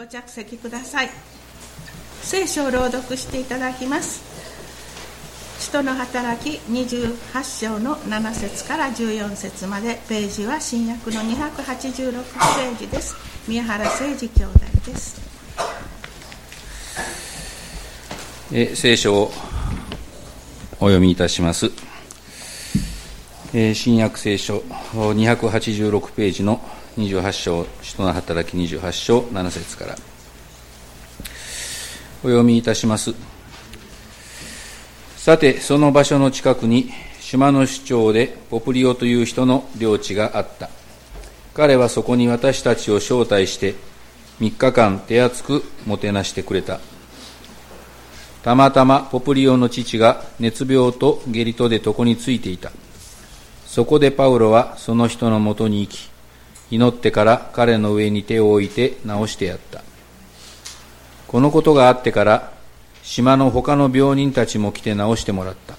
ご着席ください。聖書を朗読していただきます。使徒の働き28章の7節から14節までページは新約の286ページです。宮原誠二兄弟です。え聖書をお読みいたします、え新約聖書286ページの28章使徒の働き28章7節から。お読みいたします。さてその場所の近くに島の主張でポプリオという人の領地があった。彼はそこに私たちを招待して3日間手厚くもてなしてくれた。たまたまポプリオの父が熱病と下痢とで床についていた。そこでパウロはその人のもとに行き祈ってから彼の上に手を置いて治してやった。このことがあってから島の他の病人たちも来て治してもらった。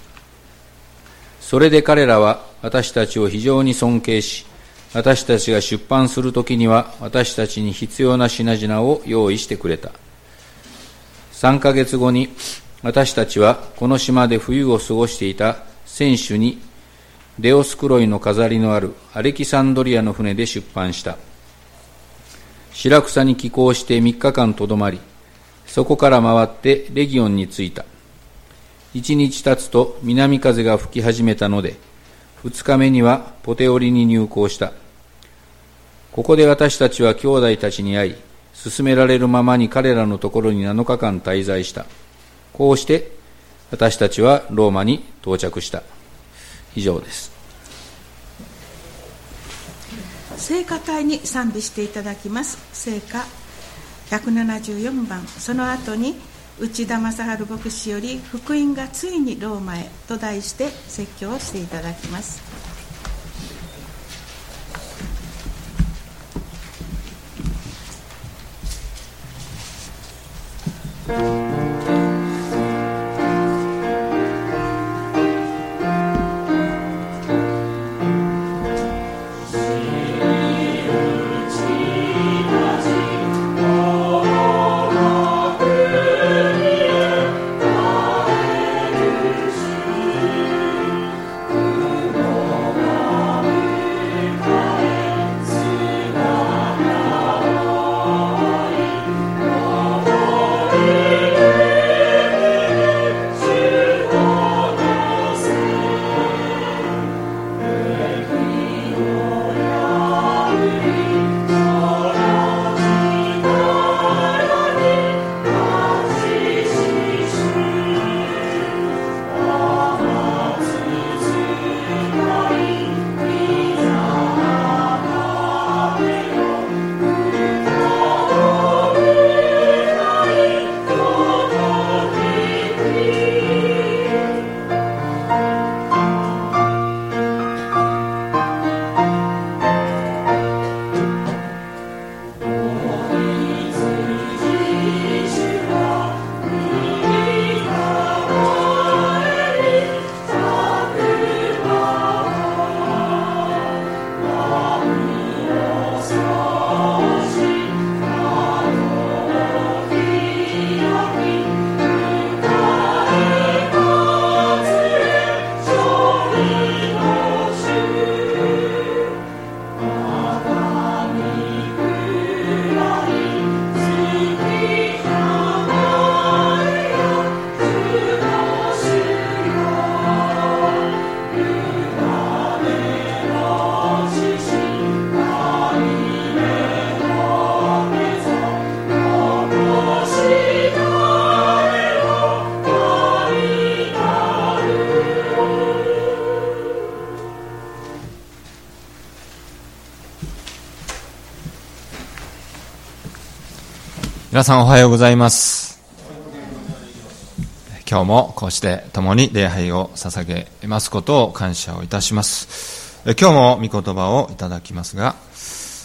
それで彼らは私たちを非常に尊敬し私たちが出版するときには私たちに必要な品々を用意してくれた。3ヶ月後に私たちはこの島で冬を過ごしていた選手にレオスクロイの飾りのあるアレキサンドリアの船で出版した。白草に寄港して3日間とどまりそこから回ってレギオンに着いた。1日経つと南風が吹き始めたので2日目にはポテオリに入港した。ここで私たちは兄弟たちに会い進められるままに彼らのところに7日間滞在した。こうして私たちはローマに到着した。以上です。聖歌隊に賛美していただきます。聖歌174番。その後に内田正治牧師より「福音がついにローマへ」と題して説教をしていただきます。皆さんおはようございます。今日もこうして共に礼拝を捧げますことを感謝をいたします。今日も御言葉をいただきますが、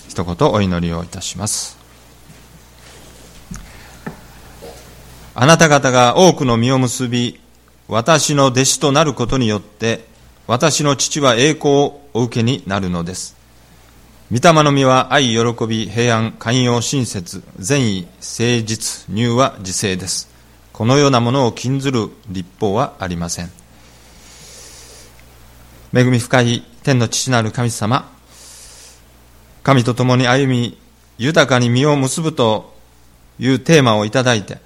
一言お祈りをいたします。あなた方が多くの実を結び、私の弟子となることによって、私の父は栄光をお受けになるのです。御霊の実は愛、喜び、平安、寛容、親切、善意、誠実、入は自制です。このようなものを禁ずる立法はありません。恵み深い天の父なる神様、神と共に歩み、豊かに実を結ぶというテーマをいただいて、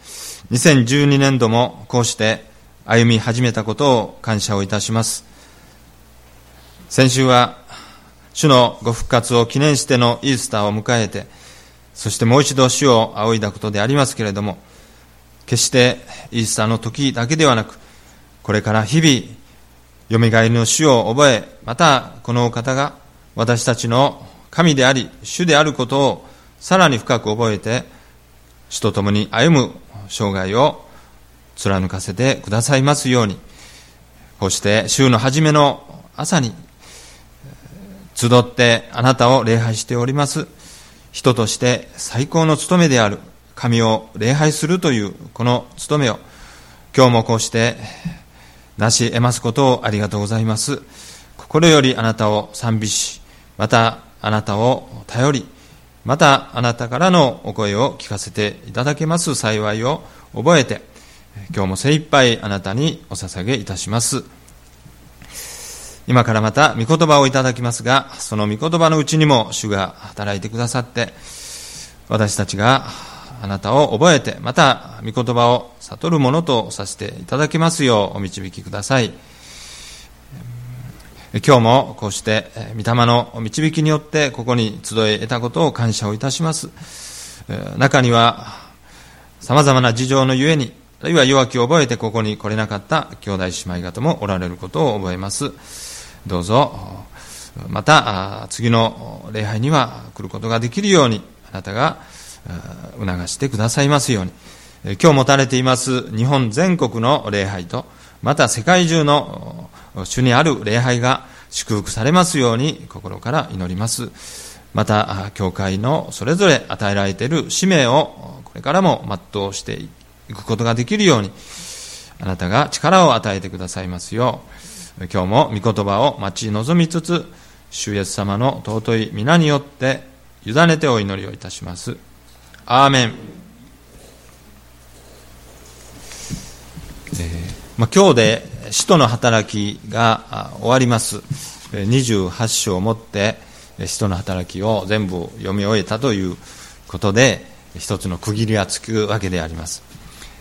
2012年度もこうして歩み始めたことを感謝をいたします。先週は主のご復活を記念してのイースターを迎えて、そしてもう一度主を仰いだことでありますけれども、決してイースターの時だけではなく、これから日々、よみがえりの主を覚え、またこのお方が私たちの神であり、主であることをさらに深く覚えて、主と共に歩む生涯を貫かせてくださいますように、こうして週の初めの朝に集ってあなたを礼拝しております。人として最高の務めである神を礼拝するというこの務めを今日もこうして成し得ますことをありがとうございます。心よりあなたを賛美し、またあなたを頼り、またあなたからのお声を聞かせていただけます幸いを覚えて、今日も精一杯あなたにお捧げいたします。今からまた御言葉をいただきますが、その御言葉のうちにも主が働いてくださって、私たちがあなたを覚えて、また御言葉を悟るものとさせていただけますようお導きください。今日もこうして御霊の導きによってここに集え得たことを感謝をいたします。中には様々な事情のゆえに、あるいは弱きを覚えてここに来れなかった兄弟姉妹方もおられることを覚えます。どうぞ。また次の礼拝には来ることができるようにあなたが促してくださいますように。今日持たれています日本全国の礼拝とまた世界中の主にある礼拝が祝福されますように心から祈ります。また教会のそれぞれ与えられている使命をこれからも全うしていくことができるようにあなたが力を与えてくださいますよう今日も御言葉を待ち望みつつ、主イエス様の尊い皆によって委ねてお祈りをいたします。アーメン。えーまあ、今日で使徒の働きが終わります。28章をもって使徒の働きを全部読み終えたということで、一つの区切りがつくわけであります。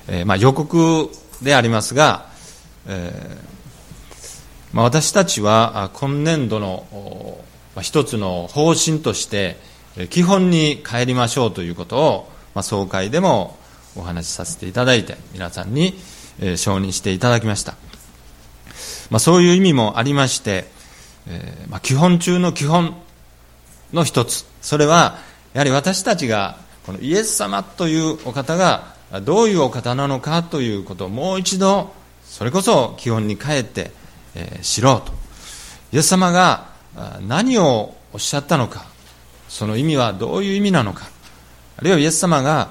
えー、まあ、予告でありますが、えーまあ、私たちは今年度の一つの方針として基本に帰りましょうということを、まあ、総会でもお話しさせていただいて皆さんに承認していただきました、まあ、そういう意味もありまして、えーまあ、基本中の基本の一つ。それはやはり私たちがこのイエス様というお方がどういうお方なのかということをもう一度それこそ基本に帰ってえー、知ろと。イエス様が何をおっしゃったのかその意味はどういう意味なのかあるいはイエス様が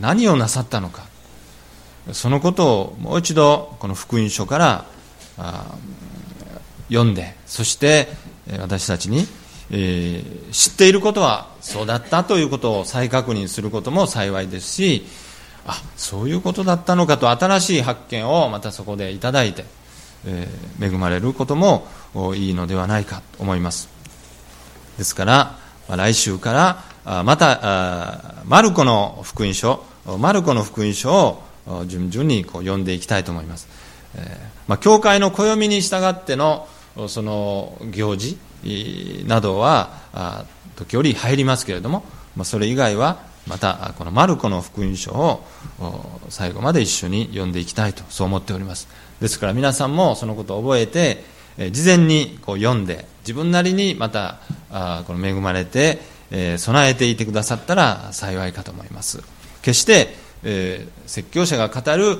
何をなさったのかそのことをもう一度この福音書から読んでそして私たちに、え、知っていることはそうだったということを再確認することも幸いですしあそういうことだったのかと新しい発見をまたそこでいただいてえ、恵まれることもいいのではないかと思います。ですから、来週からまたマルコの福音書マルコの福音書を順々にこう読んでいきたいと思います、えまあ、教会の暦に従ってのその行事などは時折入りますけれども、まあ、それ以外はまたこのマルコの福音書を最後まで一緒に読んでいきたいとそう思っております。ですから皆さんもそのことを覚えて、え事前にこう読んで自分なりにまたあこの恵まれて、えー、備えていてくださったら幸いかと思います。決して、えー、説教者が語る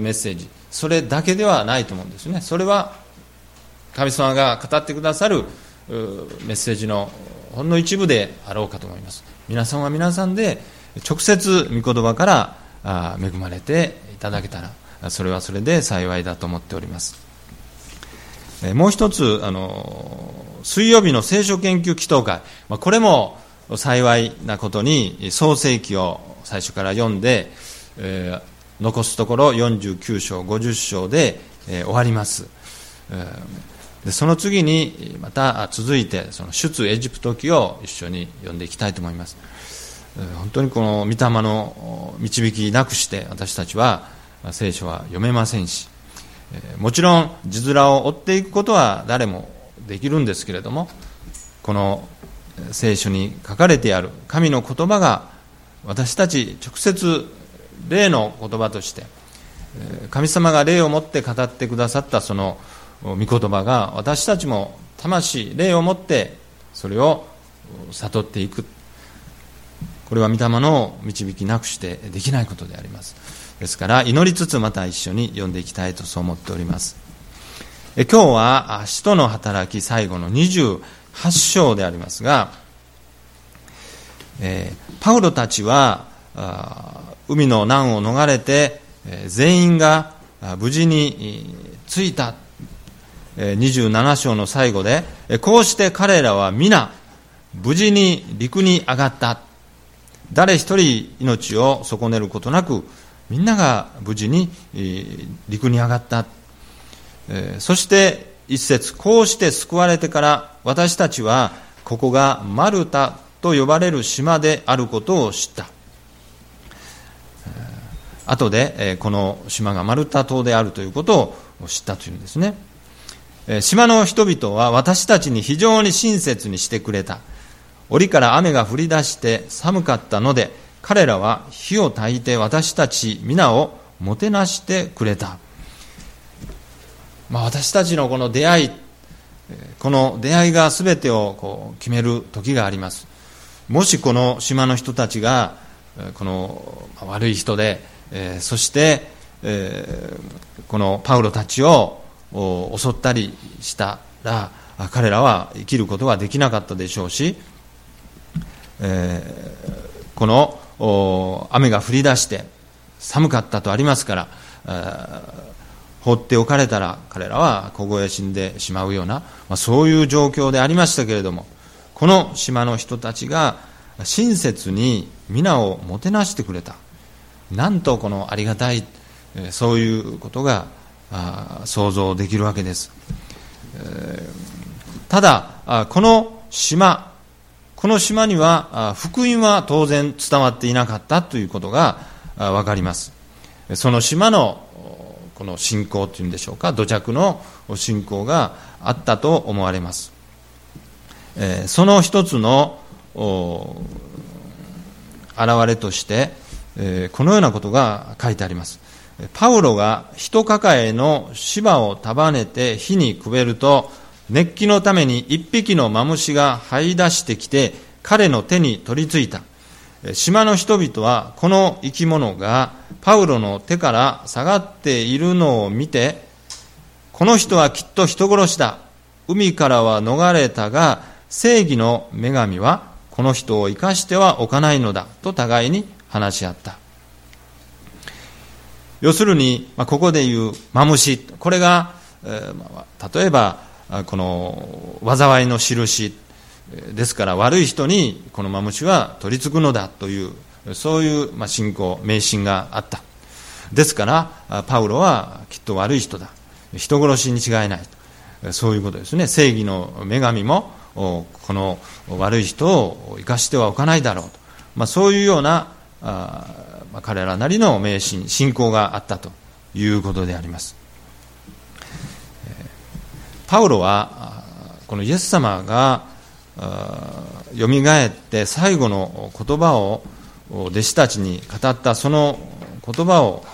メッセージそれだけではないと思うんですね。それは神様が語ってくださるメッセージのほんの一部であろうかと思います。皆さんは皆さんで直接御言葉から恵まれていただけたらそれはそれで幸いだと思っております。もう一つあの水曜日の聖書研究祈祷会、まあ、これも幸いなことに創世記を最初から読んで、えー、残すところ49章50章で、えー、終わります、えー、でその次にまた続いてその出エジプト記を一緒に読んでいきたいと思います、えー、本当にこの御霊の導きなくして私たちは聖書は読めませんしもちろん字面を追っていくことは誰もできるんですけれどもこの聖書に書かれてある神の言葉が私たち直接霊の言葉として神様が霊を持って語ってくださったその御言葉が私たちも魂霊を持ってそれを悟っていく。これは御霊の導きなくしてできないことであります。ですから祈りつつまた一緒に読んでいきたいとそう思っております。え今日は使徒の働き最後の28章でありますが、えー、パウロたちは海の難を逃れてえ全員が無事に着いた27章の最後でこうして彼らは皆無事に陸に上がった。誰一人命を損ねることなくみんなが無事に陸に上がった。そして一節こうして救われてから私たちはここがマルタと呼ばれる島であることを知った。後でこの島がマルタ島であるということを知ったというんですね。島の人々は私たちに非常に親切にしてくれた。折から雨が降り出して寒かったので彼らは火を焚いて私たち皆をもてなしてくれた、まあ、私たちのこの出会いこの出会いが全てをこう決める時があります。もしこの島の人たちがこの悪い人で、え、そして、え、このパウロたちを襲ったりしたら彼らは生きることはできなかったでしょうし、え、この雨が降り出して寒かったとありますから、放っておかれたら彼らは凍え死んでしまうような、まあ、そういう状況でありましたけれどもこの島の人たちが親切に皆をもてなしてくれた。なんとこのありがたいそういうことが想像できるわけです、ただこの島この島には福音は当然伝わっていなかったということが分かります。その島のこの信仰というんでしょうか土着の信仰があったと思われます。その一つの現れとして、このようなことが書いてあります。パウロが人抱えの芝を束ねて火にくべると熱気のために一匹のマムシが這い出してきて彼の手に取り付いた。島の人々はこの生き物がパウロの手から下がっているのを見てこの人はきっと人殺しだ。海からは逃れたが正義の女神はこの人を生かしてはおかないのだ。と互いに話し合った。要するに、まあ、ここでいうマムシ。これが、えー、例えばこの災いの印ですから悪い人にこのマムシは取り付くのだというそういう、ま、信仰迷信があった。ですからパウロはきっと悪い人だ。人殺しに違いない。そういうことですね。正義の女神もこの悪い人を生かしてはおかないだろうと、まあ、そういうようなあ、まあ、彼らなりの迷信信仰があったということであります。パウロはこのイエス様がよみがえって最後の言葉を弟子たちに語ったその言葉を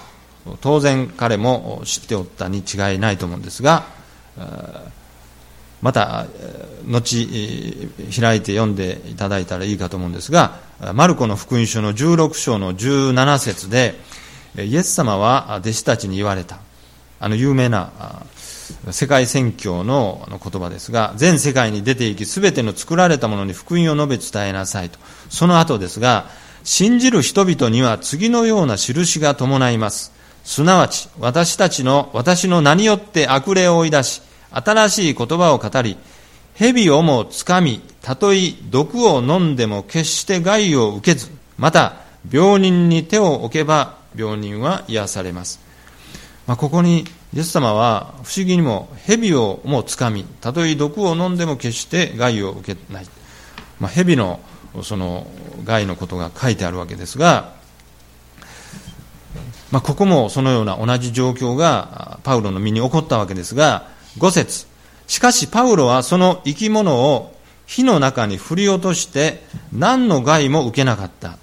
当然彼も知っておったに違いないと思うんですがまた後開いて読んでいただいたらいいかと思うんですがマルコの福音書の16章の17節でイエス様は弟子たちに言われた。あの有名な世界宣教の言葉ですが全世界に出て行き全ての作られたものに福音を述べ伝えなさいとその後ですが信じる人々には次のような印が伴いますすなわち私たちの私の名によって悪霊を追い出し新しい言葉を語り、蛇をもつかみ、たとえ毒を飲んでも決して害を受けず、また病人に手を置けば病人は癒されます。まあ、ここにイエス様は不思議にも蛇をもつかみ、たとえ毒を飲んでも決して害を受けない。まあ、蛇のその害のことが書いてあるわけですが、まあ、ここもそのような同じ状況がパウロの身に起こったわけですが、5節しかしパウロはその生き物を火の中に振り落として何の害も受けなかった。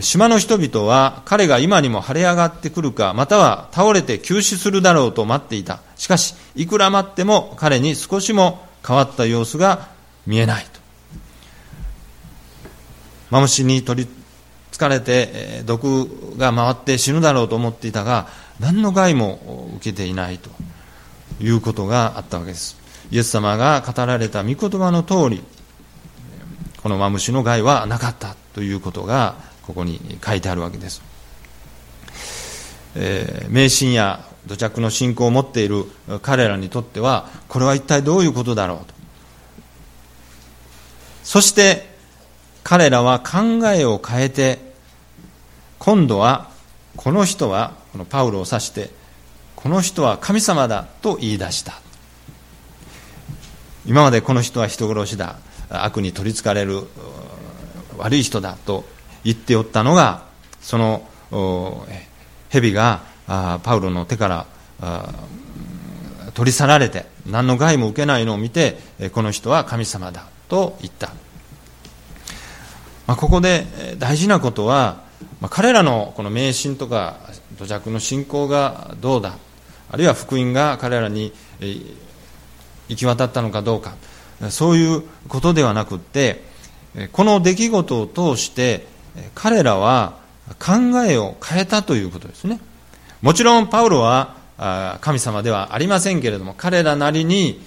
島の人々は彼が今にも晴れ上がってくるか、または倒れて急死するだろうと待っていた。しかし、いくら待っても彼に少しも変わった様子が見えないと。マムシに取りつかれて毒が回って死ぬだろうと思っていたが、何の害も受けていないということがあったわけです。イエス様が語られた御言葉の通り、このマムシの害はなかったということがここに書いてあるわけです。えー、迷信や土着の信仰を持っている彼らにとっては、これは一体どういうことだろうと。そして、彼らは考えを変えて、今度は、この人は、このパウロを指して、この人は神様だと言い出した。今までこの人は人殺しだ、悪に取りつかれる悪い人だと言っておったのが、その蛇がパウロの手から取り去られて、何の害も受けないのを見て、この人は神様だと言った。まあ、ここで大事なことは、まあ、彼らのこの迷信とか土着の信仰がどうだ、あるいは福音が彼らに行き渡ったのかどうか、そういうことではなくって、この出来事を通して彼らは考えを変えたということですね。もちろんパウロは神様ではありませんけれども、彼らなりに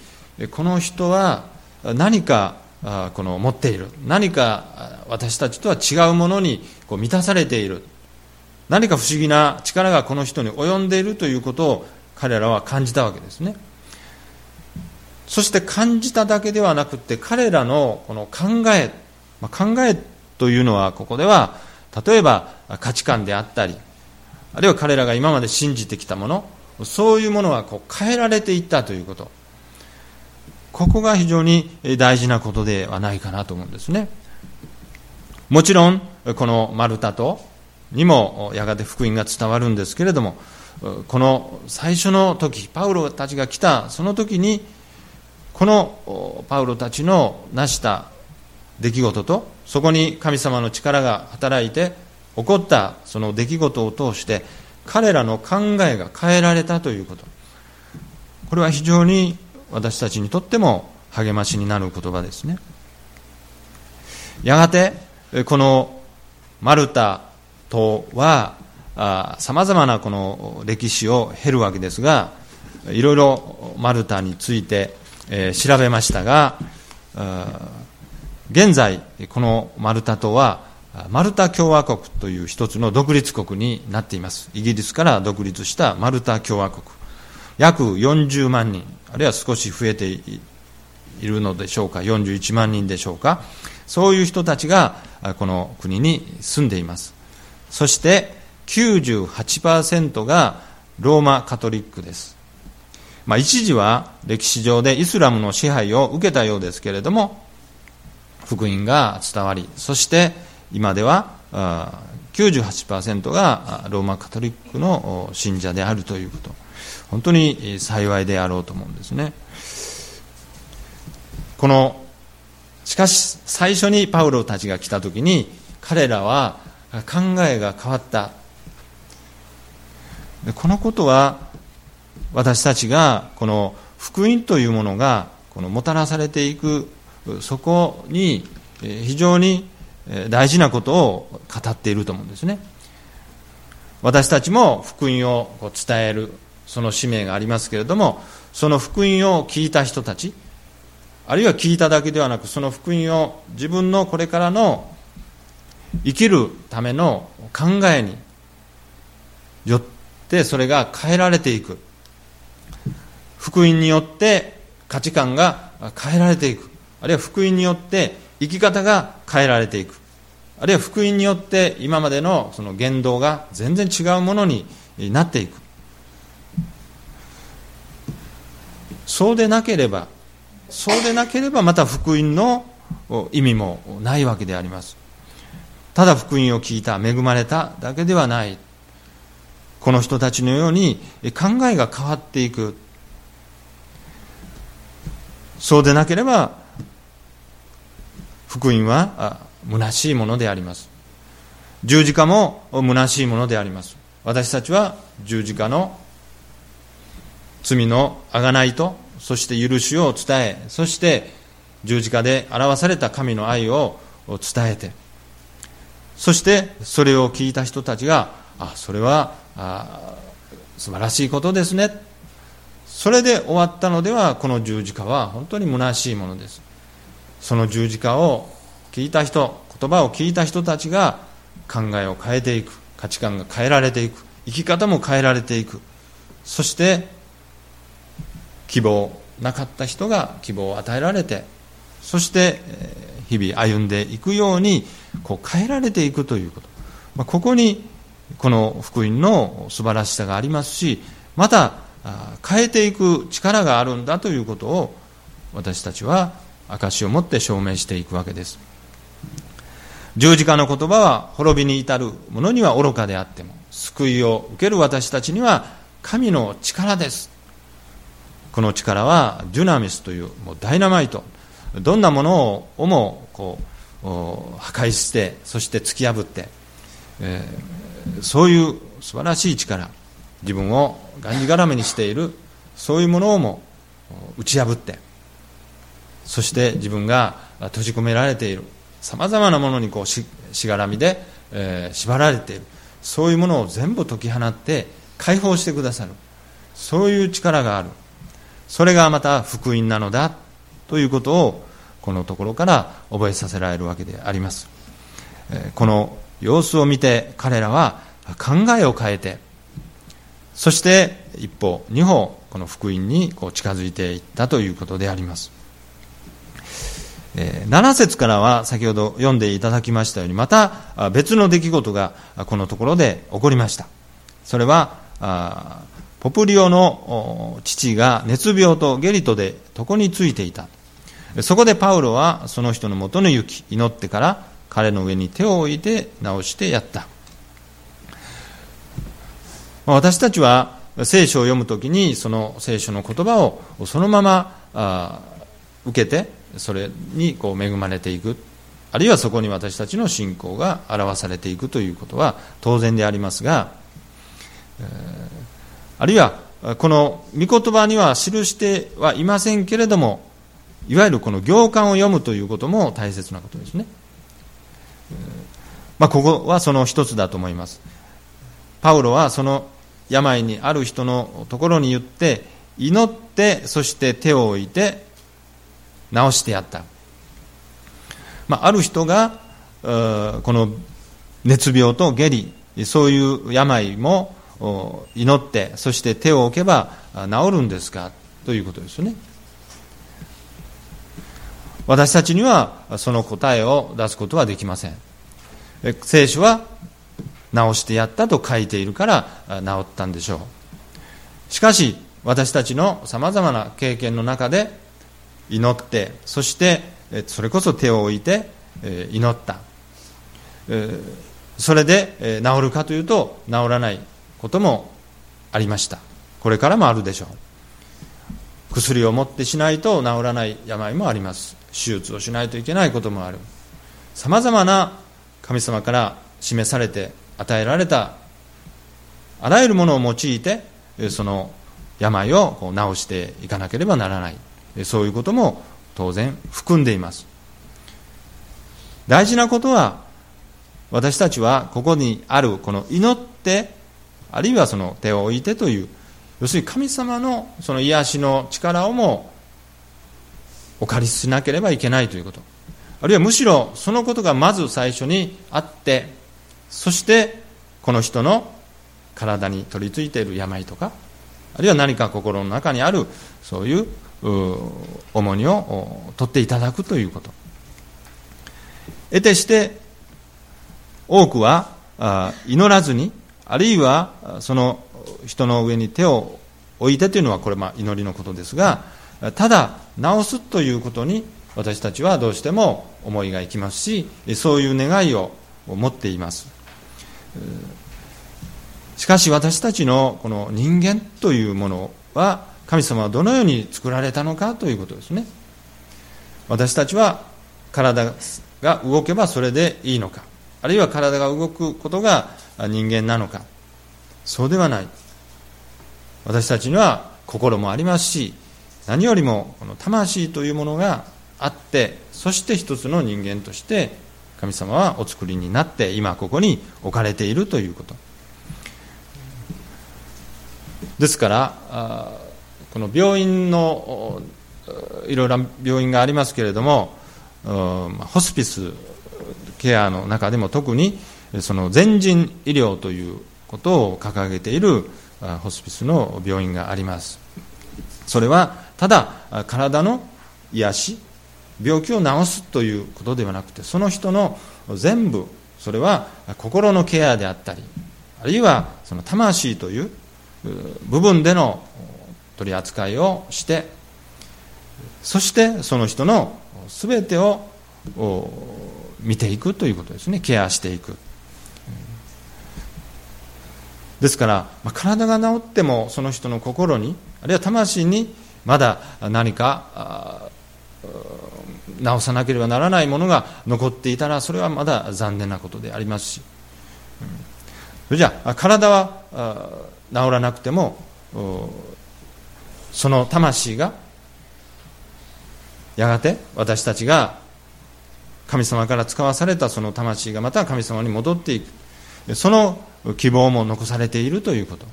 この人は何かこの持っている。何か私たちとは違うものにこう満たされている。何か不思議な力がこの人に及んでいるということを彼らは感じたわけですね。そして感じただけではなくて彼らのこの考え、まあ、考えというのは、ここでは、例えば価値観であったり、あるいは彼らが今まで信じてきたもの、そういうものはこう変えられていったということ。ここが非常に大事なことではないかなと思うんですね。もちろん、このマルタとにもやがて福音が伝わるんですけれども、この最初の時、パウロたちが来たその時に、このパウロたちの成した出来事とそこに神様の力が働いて起こったその出来事を通して彼らの考えが変えられたということ。これは非常に私たちにとっても励ましになる言葉ですね。やがてこのマルタ島はさまざまなこの歴史を経るわけですがいろいろマルタについて、えー、調べましたが現在、このマルタ島は、マルタ共和国という一つの独立国になっています。イギリスから独立したマルタ共和国。約40万人、あるいは少し増えているのでしょうか、41万人でしょうか。そういう人たちがこの国に住んでいます。そして98%がローマカトリックです。まあ、一時は歴史上でイスラムの支配を受けたようですけれども、福音が伝わり、そして今では98%がローマカトリックの信者であるということ、本当に幸いであろうと思うんですね。このしかし最初にパウロたちが来た時に彼らは考えが変わったこのことは私たちがこの福音というものがこのもたらされていくそこに非常に大事なことを語っていると思うんですね。私たちも福音を伝えるその使命がありますけれどもその福音を聞いた人たちあるいは聞いただけではなくその福音を自分のこれからの生きるための考えによってそれが変えられていく。福音によって価値観が変えられていく。あるいは福音によって生き方が変えられていく。あるいは福音によって今までのその言動が全然違うものになっていく。そうでなければそうでなければまた福音の意味もないわけであります。ただ福音を聞いた恵まれただけではない。この人たちのように考えが変わっていく。そうでなければ福音は虚しいものであります。十字架も虚しいものであります。私たちは十字架の罪の贖いとそして許しを伝えそして十字架で表された神の愛を伝えてそしてそれを聞いた人たちがあそれはあ素晴らしいことですね。それで終わったのではこの十字架は本当に虚しいものです。その十字架を聞いた人言葉を聞いた人たちが考えを変えていく価値観が変えられていく生き方も変えられていく。そして希望なかった人が希望を与えられてそして日々歩んでいくようにこう変えられていくということ、ま、ここにこの福音の素晴らしさがありますしまた変えていく力があるんだということを私たちは証を持って証明していくわけです。十字架の言葉は滅びに至る者には愚かであっても救いを受ける私たちには神の力です。この力はデュナミスというもうダイナマイト。どんなものをもこう破壊してそして突き破って、えー、そういう素晴らしい力自分をがんじがらめにしているそういうものをも打ち破ってそして自分が閉じ込められている。さまざまなものにこうしがらみで、えー、縛られている。そういうものを全部解き放って解放してくださる。そういう力がある。それがまた福音なのだ。ということをこのところから覚えさせられるわけであります。この様子を見て彼らは考えを変えてそして一歩二歩この福音にこう近づいていったということであります。7節からは先ほど読んでいただきましたようにまた別の出来事がこのところで起こりました。それはポプリオの父が熱病とゲリトで床についていた。そこでパウロはその人のもとに行き祈ってから彼の上に手を置いて直してやった。私たちは聖書を読むときにその聖書の言葉をそのまま受けてそれにこう恵まれていく。あるいはそこに私たちの信仰が表されていくということは当然でありますが、あるいはこの御言葉には記してはいませんけれどもいわゆるこの行間を読むということも大切なことですね、まあ、ここはその一つだと思います。パウロはその病にある人のところに言って祈ってそして手を置いて治してやった、まあ、ある人がこの熱病と下痢そういう病も祈ってそして手を置けば治るんですか？ということですよね。私たちにはその答えを出すことはできません。聖書は治してやったと書いているから治ったんでしょう。しかし私たちのさまざまな経験の中で祈ってそしてそれこそ手を置いて祈った。それで治るかというと治らないこともありました。これからもあるでしょう。薬を持ってしないと治らない病もあります。手術をしないといけないこともある。さまざまな神様から示されて与えられたあらゆるものを用いてその病を治していかなければならない。そういうことも当然含んでいます。大事なことは私たちはここにあるこの祈ってあるいはその手を置いてという要するに神様のその癒しの力をもお借りしなければいけないということ。あるいはむしろそのことがまず最初にあってそしてこの人の体に取り付いている病とかあるいは何か心の中にあるそういう重荷を取っていただくということ。得てして多くは祈らずにあるいはその人の上に手を置いてというのはこれまあ祈りのことですがただ治すということに私たちはどうしても思いがいきますしそういう願いを持っています。しかし私たちのこの人間というものは神様はどのように作られたのかということですね。私たちは体が動けばそれでいいのか。あるいは体が動くことが人間なのか。そうではない。私たちには心もありますし何よりもこの魂というものがあってそして一つの人間として神様はお作りになって今ここに置かれているということ。ですからこの病院のいろいろな病院がありますけれどもホスピスケアの中でも特にその全人医療ということを掲げているホスピスの病院があります。それはただ体の癒し病気を治すということではなくてその人の全部それは心のケアであったりあるいはその魂という部分での取り扱いをしてそしてその人の全てを見ていくということですね。ケアしていく。ですから、まあ、体が治ってもその人の心にあるいは魂にまだ何か治さなければならないものが残っていたらそれはまだ残念なことでありますし、それじゃあ体は治らなくてもその魂がやがて私たちが神様から使わされたその魂がまた神様に戻っていく。その希望も残されているということ。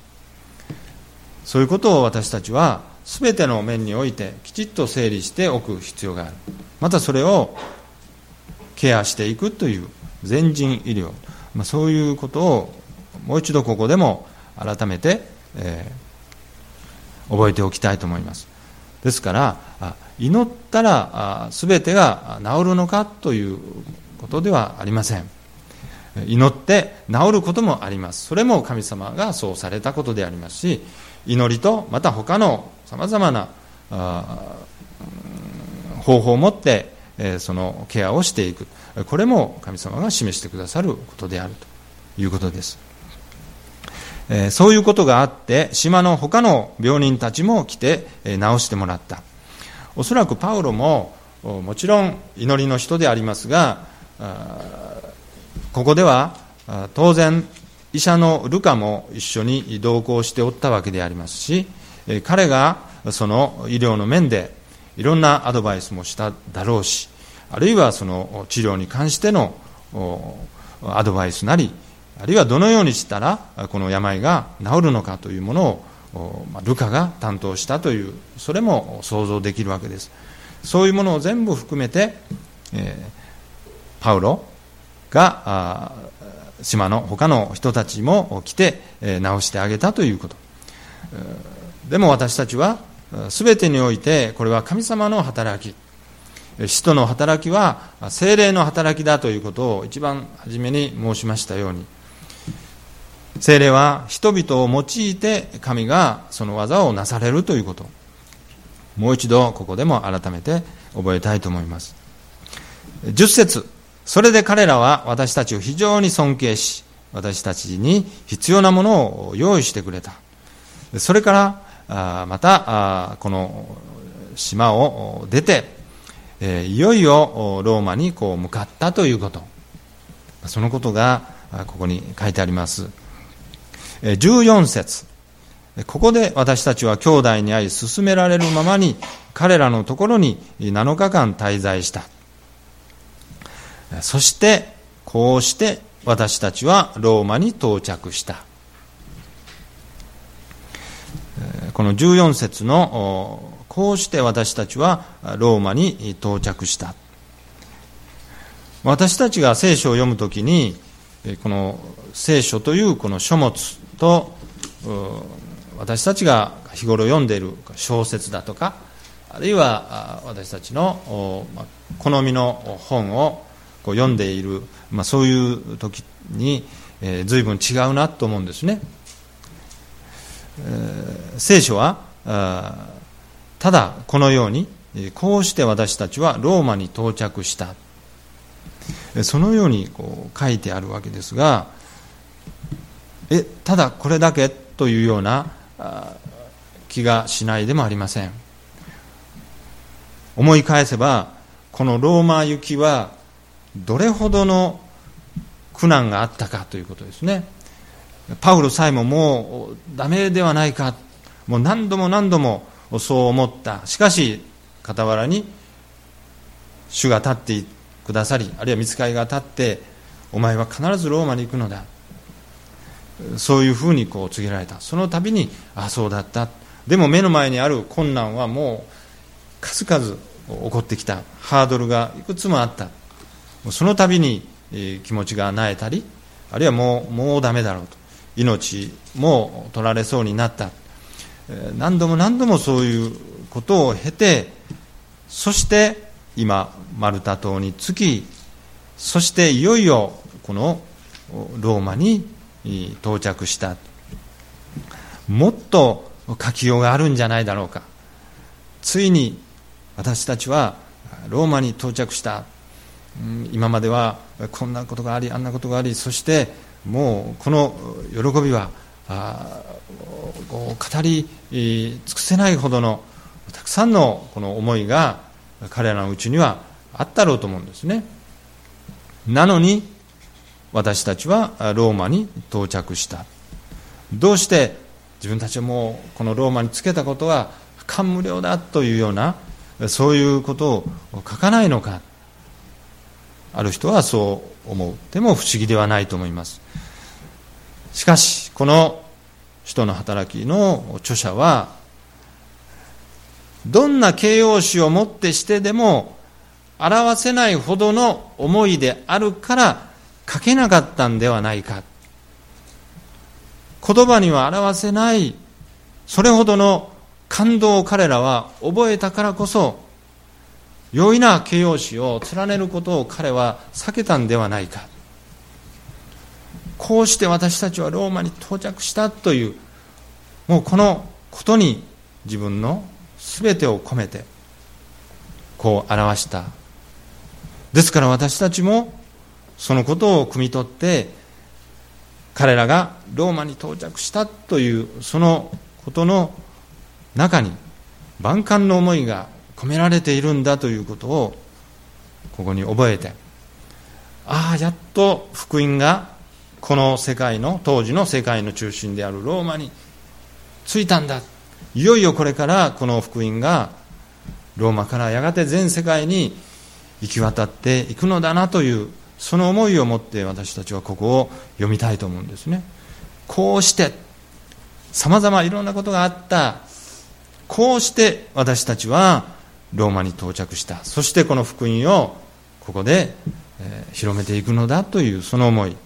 そういうことを私たちは全ての面においてきちっと整理しておく必要がある。またそれをケアしていくという全人医療、まあ、そういうことをもう一度ここでも改めて、えー、覚えておきたいと思います。ですから祈ったら全てが治るのかということではありません。祈って治ることもあります。それも神様がそうされたことでありますし祈りとまた他のさまざまな方法を持ってそのケアをしていく。これも神様が示してくださることであるということです。えそういうことがあって島の他の病人たちも来てえ治してもらった。おそらくパウロももちろん祈りの人でありますがここでは当然医者のルカも一緒に同行しておったわけでありますし彼がその医療の面でいろんなアドバイスもしただろうしあるいはその治療に関してのアドバイスなりあるいはどのようにしたらこの病が治るのかというものをルカが担当したというそれも想像できるわけです。そういうものを全部含めて、えー、パウロが島の他の人たちも来て、えー、直してあげたということ。でも私たちは全てにおいてこれは神様の働き。使徒の働きは精霊の働きだということを一番初めに申しましたように精霊は人々を用いて神がその技をなされるということ。もう一度ここでも改めて覚えたいと思います。10節それで彼らは私たちを非常に尊敬し私たちに必要なものを用意してくれた。それからまたこの島を出ていよいよローマにこう向かったということ。そのことがここに書いてあります。14節。ここで私たちは兄弟に会い進められるままに彼らのところに7日間滞在した。そしてこうして私たちはローマに到着した。この14節のこうして私たちはローマに到着した。私たちが聖書を読むときにこの聖書というこの書物と私たちが日頃読んでいる小説だとかあるいは私たちの好みの本をこう読んでいる、まあ、そういう時に、え、随分違うなと思うんですね、え、聖書はただこのようにこうして私たちはローマに到着した。そのようにこう書いてあるわけですがえただこれだけというような気がしないでもありません。思い返せばこのローマ行きはどれほどの苦難があったかということですね。パウロさえももうダメではないか。もう何度も何度もそう思った。しかし傍らに主が立ってくださりあるいは見つかりが立ってお前は必ずローマに行くのだ。そういうふうにこう告げられた。その度にああそうだった。でも目の前にある困難はもう数々起こってきた。ハードルがいくつもあった。その度に気持ちがなえたりあるいはもうもうダメだろうと。命も取られそうになった。何度も何度もそういうことを経てそして今マルタ島に着きそしていよいよこのローマに到着した。もっと書きようがあるんじゃないだろうか。ついに私たちはローマに到着した。今まではこんなことがありあんなことがありそしてもうこの喜びは語り尽くせないほどのたくさんのこの思いが彼らのうちにはあったろうと思うんですね。なのに私たちはローマに到着した。どうして自分たちはもうこのローマにつけたことは感無量だというようなそういうことを書かないのか。ある人はそう思う。でも不思議ではないと思います。しかしこの人の働きの著者はどんな形容詞をもってしてでも表せないほどの思いであるから書けなかったんではないか。言葉には表せないそれほどの感動を彼らは覚えたからこそ容易な形容詞を連ねることを彼は避けたんではないか。こうして私たちはローマに到着したというもうこのことに自分の全てを込めてこう表した。ですから私たちもそのことを汲み取って彼らがローマに到着したというそのことの中に万感の思いが込められているんだということをここに覚えてああやっと福音がこの世界の当時の世界の中心であるローマに着いたんだ。いよいよこれからこの福音がローマからやがて全世界に行き渡っていくのだなというその思いを持って私たちはここを読みたいと思うんですね。こうしてさまざまいろんなことがあった。こうして私たちはローマに到着した。そしてこの福音をここで、え、広めていくのだというその思い。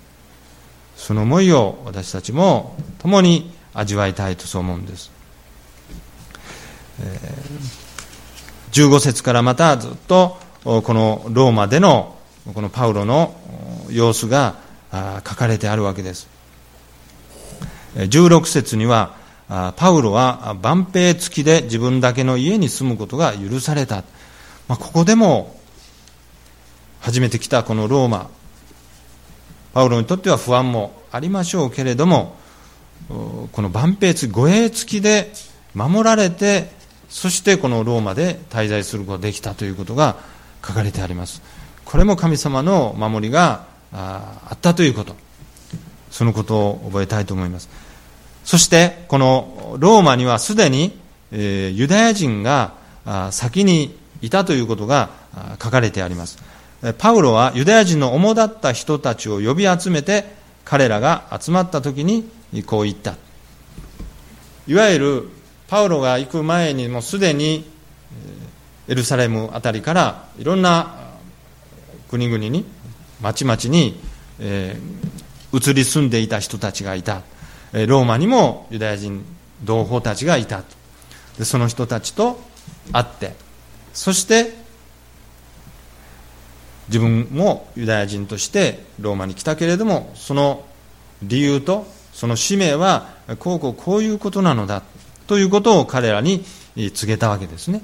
その思いを私たちも共に味わいたいとそう思うんです、え、15節からまたずっとこのローマでのこのパウロの様子が書かれてあるわけです。16節にはパウロは万兵付きで自分だけの家に住むことが許された、まあ、ここでも初めて来たこのローマ。パウロにとっては不安もありましょうけれどもこの万兵付き護衛付きで守られてそしてこのローマで滞在することができたということが書かれてあります。これも神様の守りがあったということ。そのことを覚えたいと思います。そしてこのローマにはすでに、え、ユダヤ人が先にいたということが書かれてあります。パウロはユダヤ人の主だった人たちを呼び集めて彼らが集まった時にこう言った。いわゆるパウロが行く前にもすでにエルサレムあたりからいろんな国々に町々に、えー、移り住んでいた人たちがいた。ローマにもユダヤ人同胞たちがいた。でその人たちと会ってそして自分もユダヤ人としてローマに来たけれどもその理由とその使命はこうこうこういうことなのだということを彼らに告げたわけですね、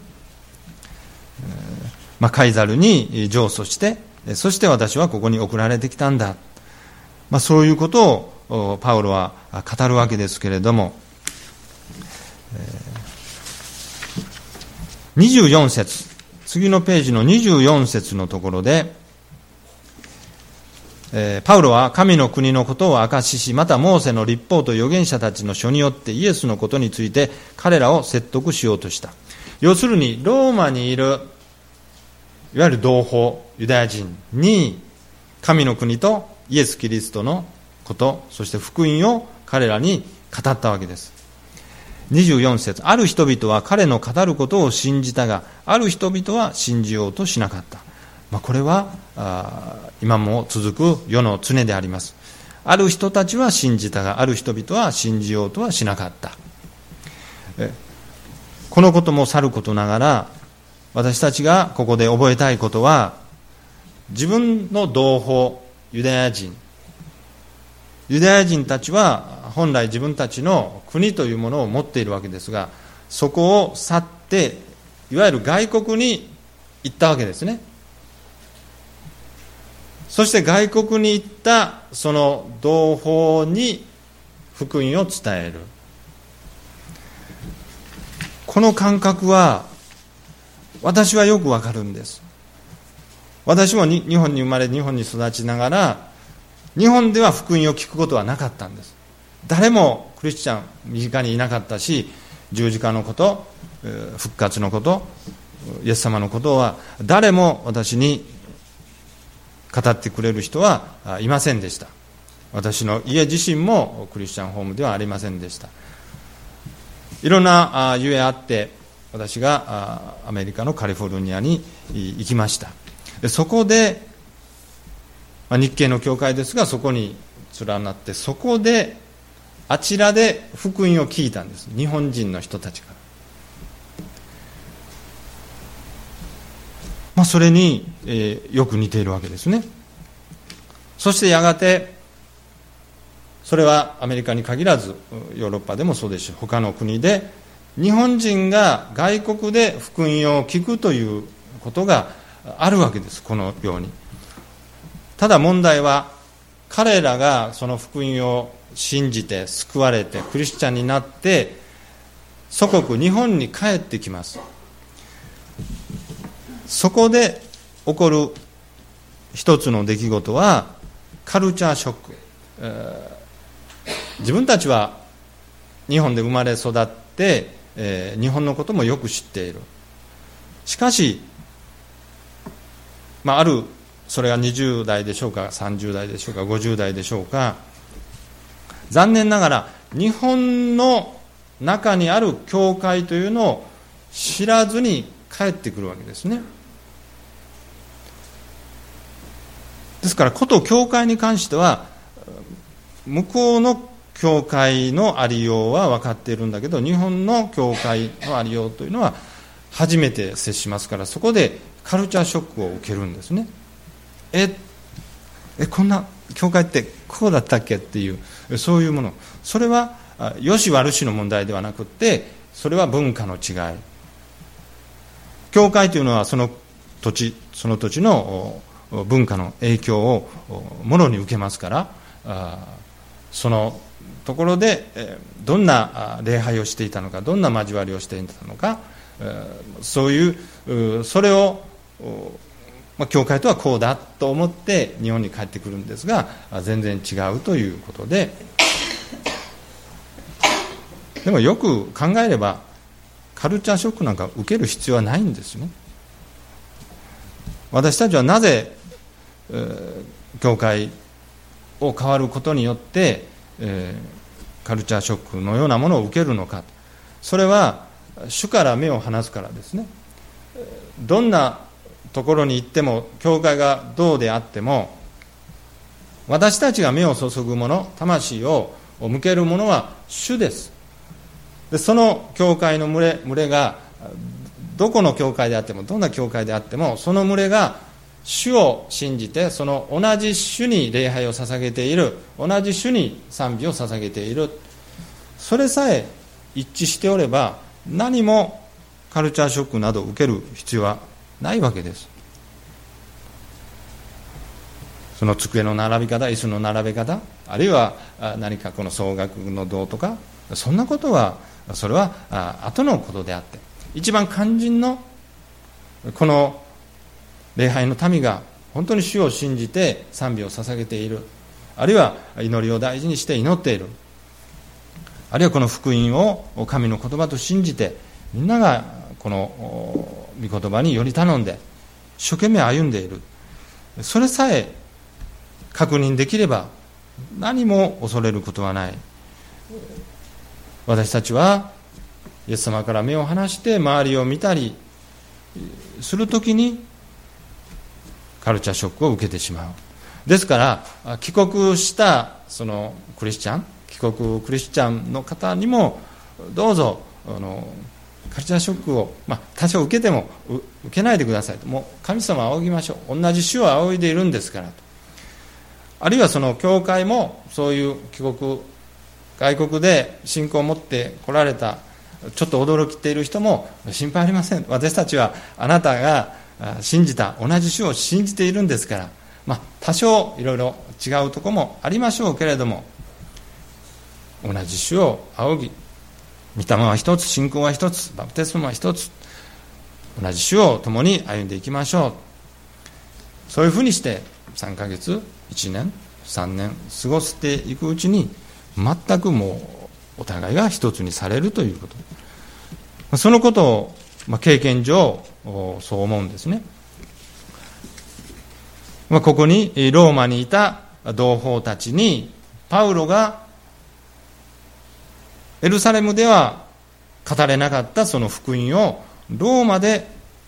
まあ、カイザルに上訴してそして私はここに送られてきたんだ、まあ、そういうことをパウロは語るわけですけれども。24節。次のページの24節のところで、パウロは神の国のことを明かしし、またモーセの立法と預言者たちの書によってイエスのことについて彼らを説得しようとした。要するに、ローマにいる、いわゆる同胞、ユダヤ人に、神の国とイエス・キリストのこと、そして福音を彼らに語ったわけです。24節ある人々は彼の語ることを信じたがある人々は信じようとしなかった、まあ、これは今も続く世の常であります。ある人たちは信じたがある人々は信じようとはしなかった。このこともさることながら私たちがここで覚えたいことは自分の同胞ユダヤ人。ユダヤ人たちは本来自分たちの国というものを持っているわけですがそこを去っていわゆる外国に行ったわけですね。そして外国に行ったその同胞に福音を伝える。この感覚は私はよくわかるんです。私も日本に生まれ日本に育ちながら日本では福音を聞くことはなかったんです。誰もクリスチャン身近にいなかったし十字架のこと復活のことイエス様のことは誰も私に語ってくれる人はいませんでした。私の家自身もクリスチャンホームではありませんでした。いろんなゆえあって私がアメリカのカリフォルニアに行きました。そこでまあ、日系の教会ですがそこに連なってそこであちらで福音を聞いたんです。日本人の人たちから、まあ、それに、えー、よく似ているわけですね。そしてやがてそれはアメリカに限らずヨーロッパでもそうですし他の国で日本人が外国で福音を聞くということがあるわけですこのように。ただ問題は彼らがその福音を信じて救われてクリスチャンになって祖国日本に帰ってきます。そこで起こる一つの出来事はカルチャーショック、えー、自分たちは日本で生まれ育って、えー、日本のこともよく知っている。しかし、まあ、あるそれが20代でしょうか30代でしょうか50代でしょうか。残念ながら日本の中にある教会というのを知らずに帰ってくるわけですね。ですからこと教会に関しては向こうの教会のありようは分かっているんだけど日本の教会のありようというのは初めて接しますからそこでカルチャーショックを受けるんですね。ええこんな教会ってこうだったっけっていうそういうもの。それはよし悪しの問題ではなくってそれは文化の違い。教会というのはその土地その土地の文化の影響をもろに受けますからそのところでどんな礼拝をしていたのかどんな交わりをしていたのかそういうそれをまあ、教会とはこうだと思って日本に帰ってくるんですが全然違うということで。でもよく考えればカルチャーショックなんか受ける必要はないんですね。私たちはなぜ、えー、教会を変わることによって、えー、カルチャーショックのようなものを受けるのか。それは主から目を離すからですね。どんなところに行っても教会がどうであっても私たちが目を注ぐもの魂を向けるものは主です。でその教会の群れ群れがどこの教会であってもどんな教会であってもその群れが主を信じてその同じ主に礼拝を捧げている同じ主に賛美を捧げている。それさえ一致しておれば何もカルチャーショックなどを受ける必要はないわけです。その机の並び方椅子の並べ方あるいは何かこの総額の銅とかそんなことはそれは後のことであって一番肝心のこの礼拝の民が本当に主を信じて賛美を捧げているあるいは祈りを大事にして祈っているあるいはこの福音を神の言葉と信じてみんながこの御言葉により頼んで一生懸命歩んでいる。それさえ確認できれば何も恐れることはない。私たちはイエス様から目を離して周りを見たりするときにカルチャーショックを受けてしまう。ですから帰国したそのクリスチャン帰国クリスチャンの方にもどうぞあのカルチャーショックを、まあ、多少受けても受けないでくださいと。もう神様を仰ぎましょう。同じ主を仰いでいるんですからと。あるいはその教会もそういう帰国外国で信仰を持って来られたちょっと驚きている人も心配ありません。私たちはあなたが信じた同じ主を信じているんですから、まあ、多少いろいろ違うところもありましょうけれども同じ主を仰ぎ御霊は一つ信仰は一つバプテスマは一つ同じ主を共に歩んでいきましょう。そういうふうにして3ヶ月1年3年過ごしていくうちに全くもうお互いが一つにされるということ。そのことを、まあ、経験上そう思うんですね、まあ、ここにローマにいた同胞たちにパウロがエルサレムでは語れなかったその福音をローマで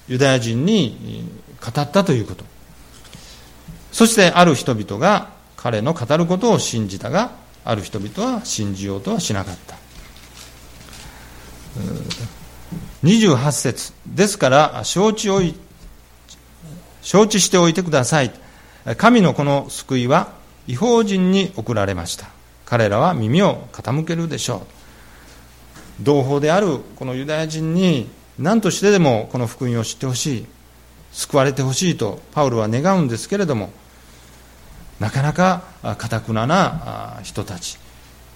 ユダヤ人に語ったということ。そしてある人々が彼の語ることを信じたがある人々は信じようとはしなかった。28節ですから承知を承知しておいてください。神のこの救いは違法人に送られました。彼らは耳を傾けるでしょう。同胞であるこのユダヤ人に何としてでもこの福音を知ってほしい救われてほしいとパウロは願うんですけれどもなかなかかたくなな人たち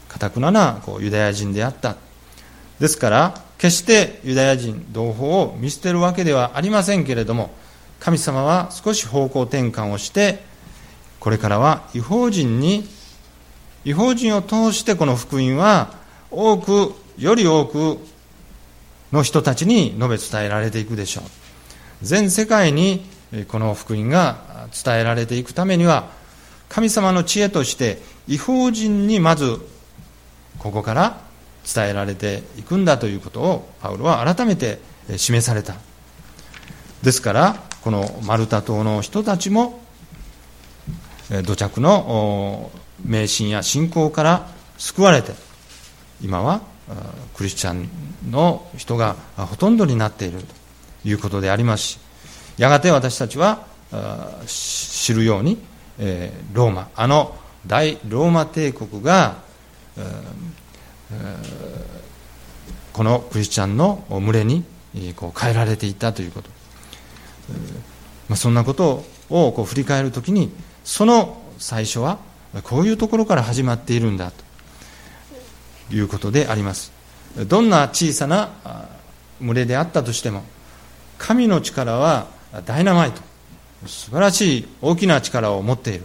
かたくななこうユダヤ人であった。ですから決してユダヤ人同胞を見捨てるわけではありませんけれども神様は少し方向転換をしてこれからは違法人に違法人を通してこの福音は多くより多くの人たちに述べ伝えられていくでしょう。全世界にこの福音が伝えられていくためには神様の知恵として違法人にまずここから伝えられていくんだということをパウロは改めて示された。ですからこのマルタ島の人たちも土着の迷信や信仰から救われて今はクリスチャンの人がほとんどになっているということでありますしやがて私たちは知るようにローマ。あの大ローマ帝国がこのクリスチャンの群れに変えられていったということ、まあ、そんなことを振り返るときにその最初はこういうところから始まっているんだと。いうことであります。どんな小さな群れであったとしても神の力はダイナマイト。素晴らしい大きな力を持ってい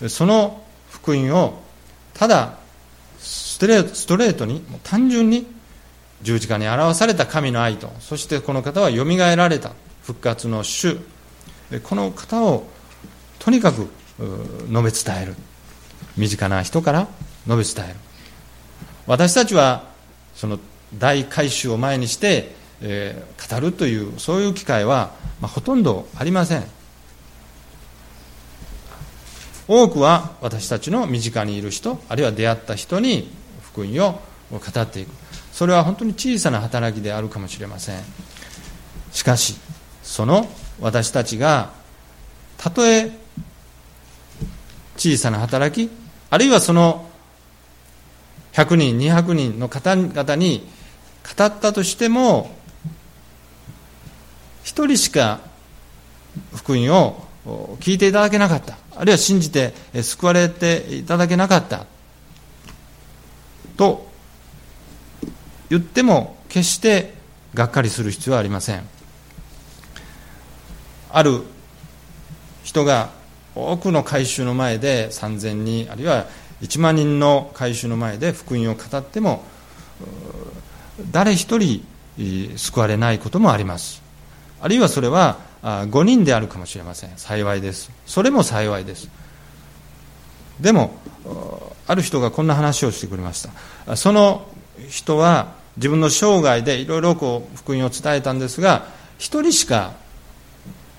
る。その福音をただストレートに単純に十字架に表された神の愛とそしてこの方はよみがえられた復活の主。この方をとにかく述べ伝える。身近な人から述べ伝える。私たちはその大改修を前にして、えー、語るというそういう機会は、まあ、ほとんどありません。多くは私たちの身近にいる人あるいは出会った人に福音を語っていく。それは本当に小さな働きであるかもしれません。しかしその私たちがたとえ小さな働きあるいはその100人200人の方々に語ったとしても一人しか福音を聞いていただけなかった。あるいは信じて救われていただけなかった。と言っても決してがっかりする必要はありません。ある人が多くの改宗の前で3000人あるいは1万人の改宗の前で福音を語っても誰一人救われないこともあります。あるいはそれは5人であるかもしれません。幸いです。それも幸いです。でもある人がこんな話をしてくれました。その人は自分の生涯でいろいろこう福音を伝えたんですが一人しか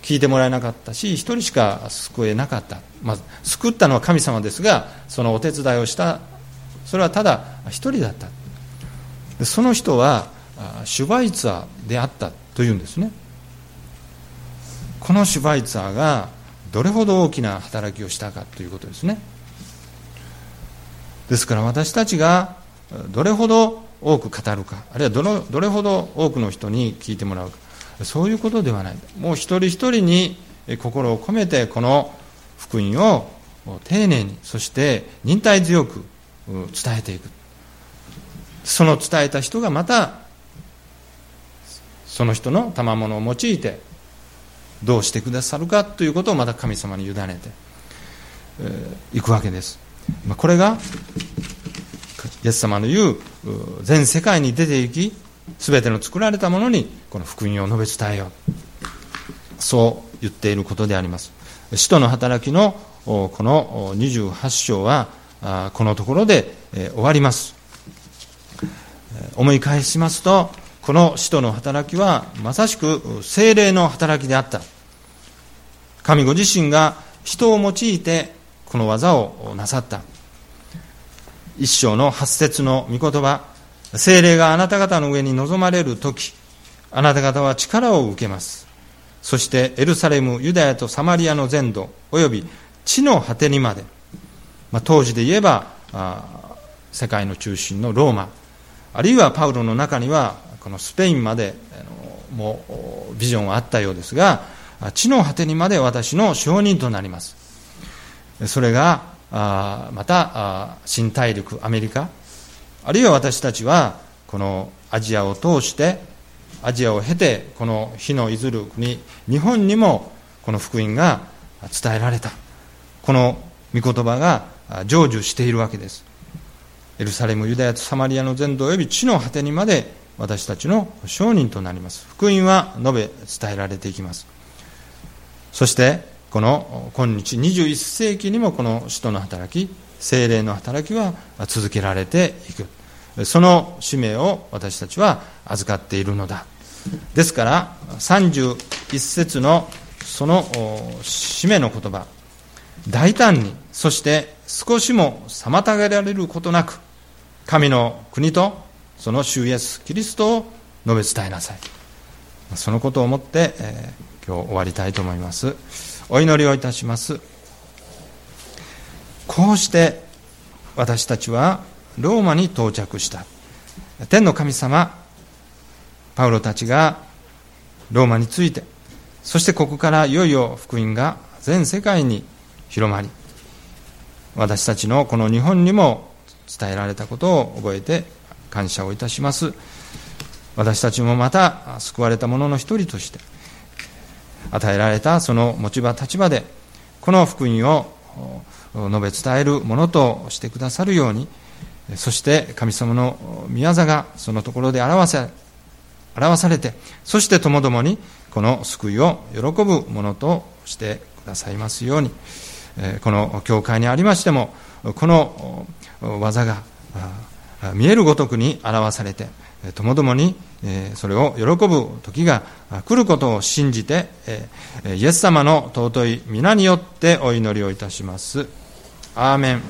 聞いてもらえなかったし一人しか救えなかった、まあ、救ったのは神様ですがそのお手伝いをした。それはただ一人だった。その人はシュバイツァーであったというんですね。このシュバイツァーがどれほど大きな働きをしたかということですね。ですから私たちがどれほど多く語るかあるいはどのどれほど多くの人に聞いてもらうか。そういうことではない。もう一人一人に心を込めてこの福音を丁寧にそして忍耐強く伝えていく。その伝えた人がまたその人の賜物を用いてどうしてくださるかということをまた神様に委ねてい、くわけです。これがイエス様の言う全世界に出て行き全ての作られたものにこの福音を述べ伝えよう。そう言っていることであります。使徒の働きのこの28章はこのところで終わります。思い返しますとこの使徒の働きはまさしく精霊の働きであった。神ご自身が人を用いてこの技をなさった。一章の八節の御言葉精霊があなた方の上に臨まれる時あなた方は力を受けます。そしてエルサレムユダヤとサマリアの全土および地の果てにまで、まあ、当時で言えば世界の中心のローマ。あるいはパウロの中にはこのスペインまでもうビジョンはあったようですが地の果てにまで私の証人となります。それがまた新大陸アメリカ。あるいは私たちはこのアジアを通してアジアを経てこの火のいずる国日本にもこの福音が伝えられた。この御言葉が成就しているわけです。エルサレムユダヤとサマリアの全土及び地の果てにまで私たちの証人となります。福音は述べ伝えられていきます。そしてこの今日21世紀にもこの使徒の働き精霊の働きは続けられていく。その使命を私たちは預かっているのだ。ですから31節のその使命の言葉。大胆にそして少しも妨げられることなく神の国とその主イエスキリストを述べ伝えなさい。そのことを思って、えー、今日終わりたいと思います。お祈りをいたします。こうして私たちはローマに到着した。天の神様パウロたちがローマについてそしてここからいよいよ福音が全世界に広まり私たちのこの日本にも伝えられたことを覚えて感謝をいたします。私たちもまた救われた者の一人として与えられたその持ち場立場でこの福音を述べ伝えるものとしてくださるようにそして神様の宮座がそのところで表せ表されてそしてともどもにこの救いを喜ぶものとしてくださいますようにこの教会にありましてもこの技が見えるごとくに表されてともどもにそれを喜ぶ時が来ることを信じてイエス様の尊い皆によってお祈りをいたします。アーメン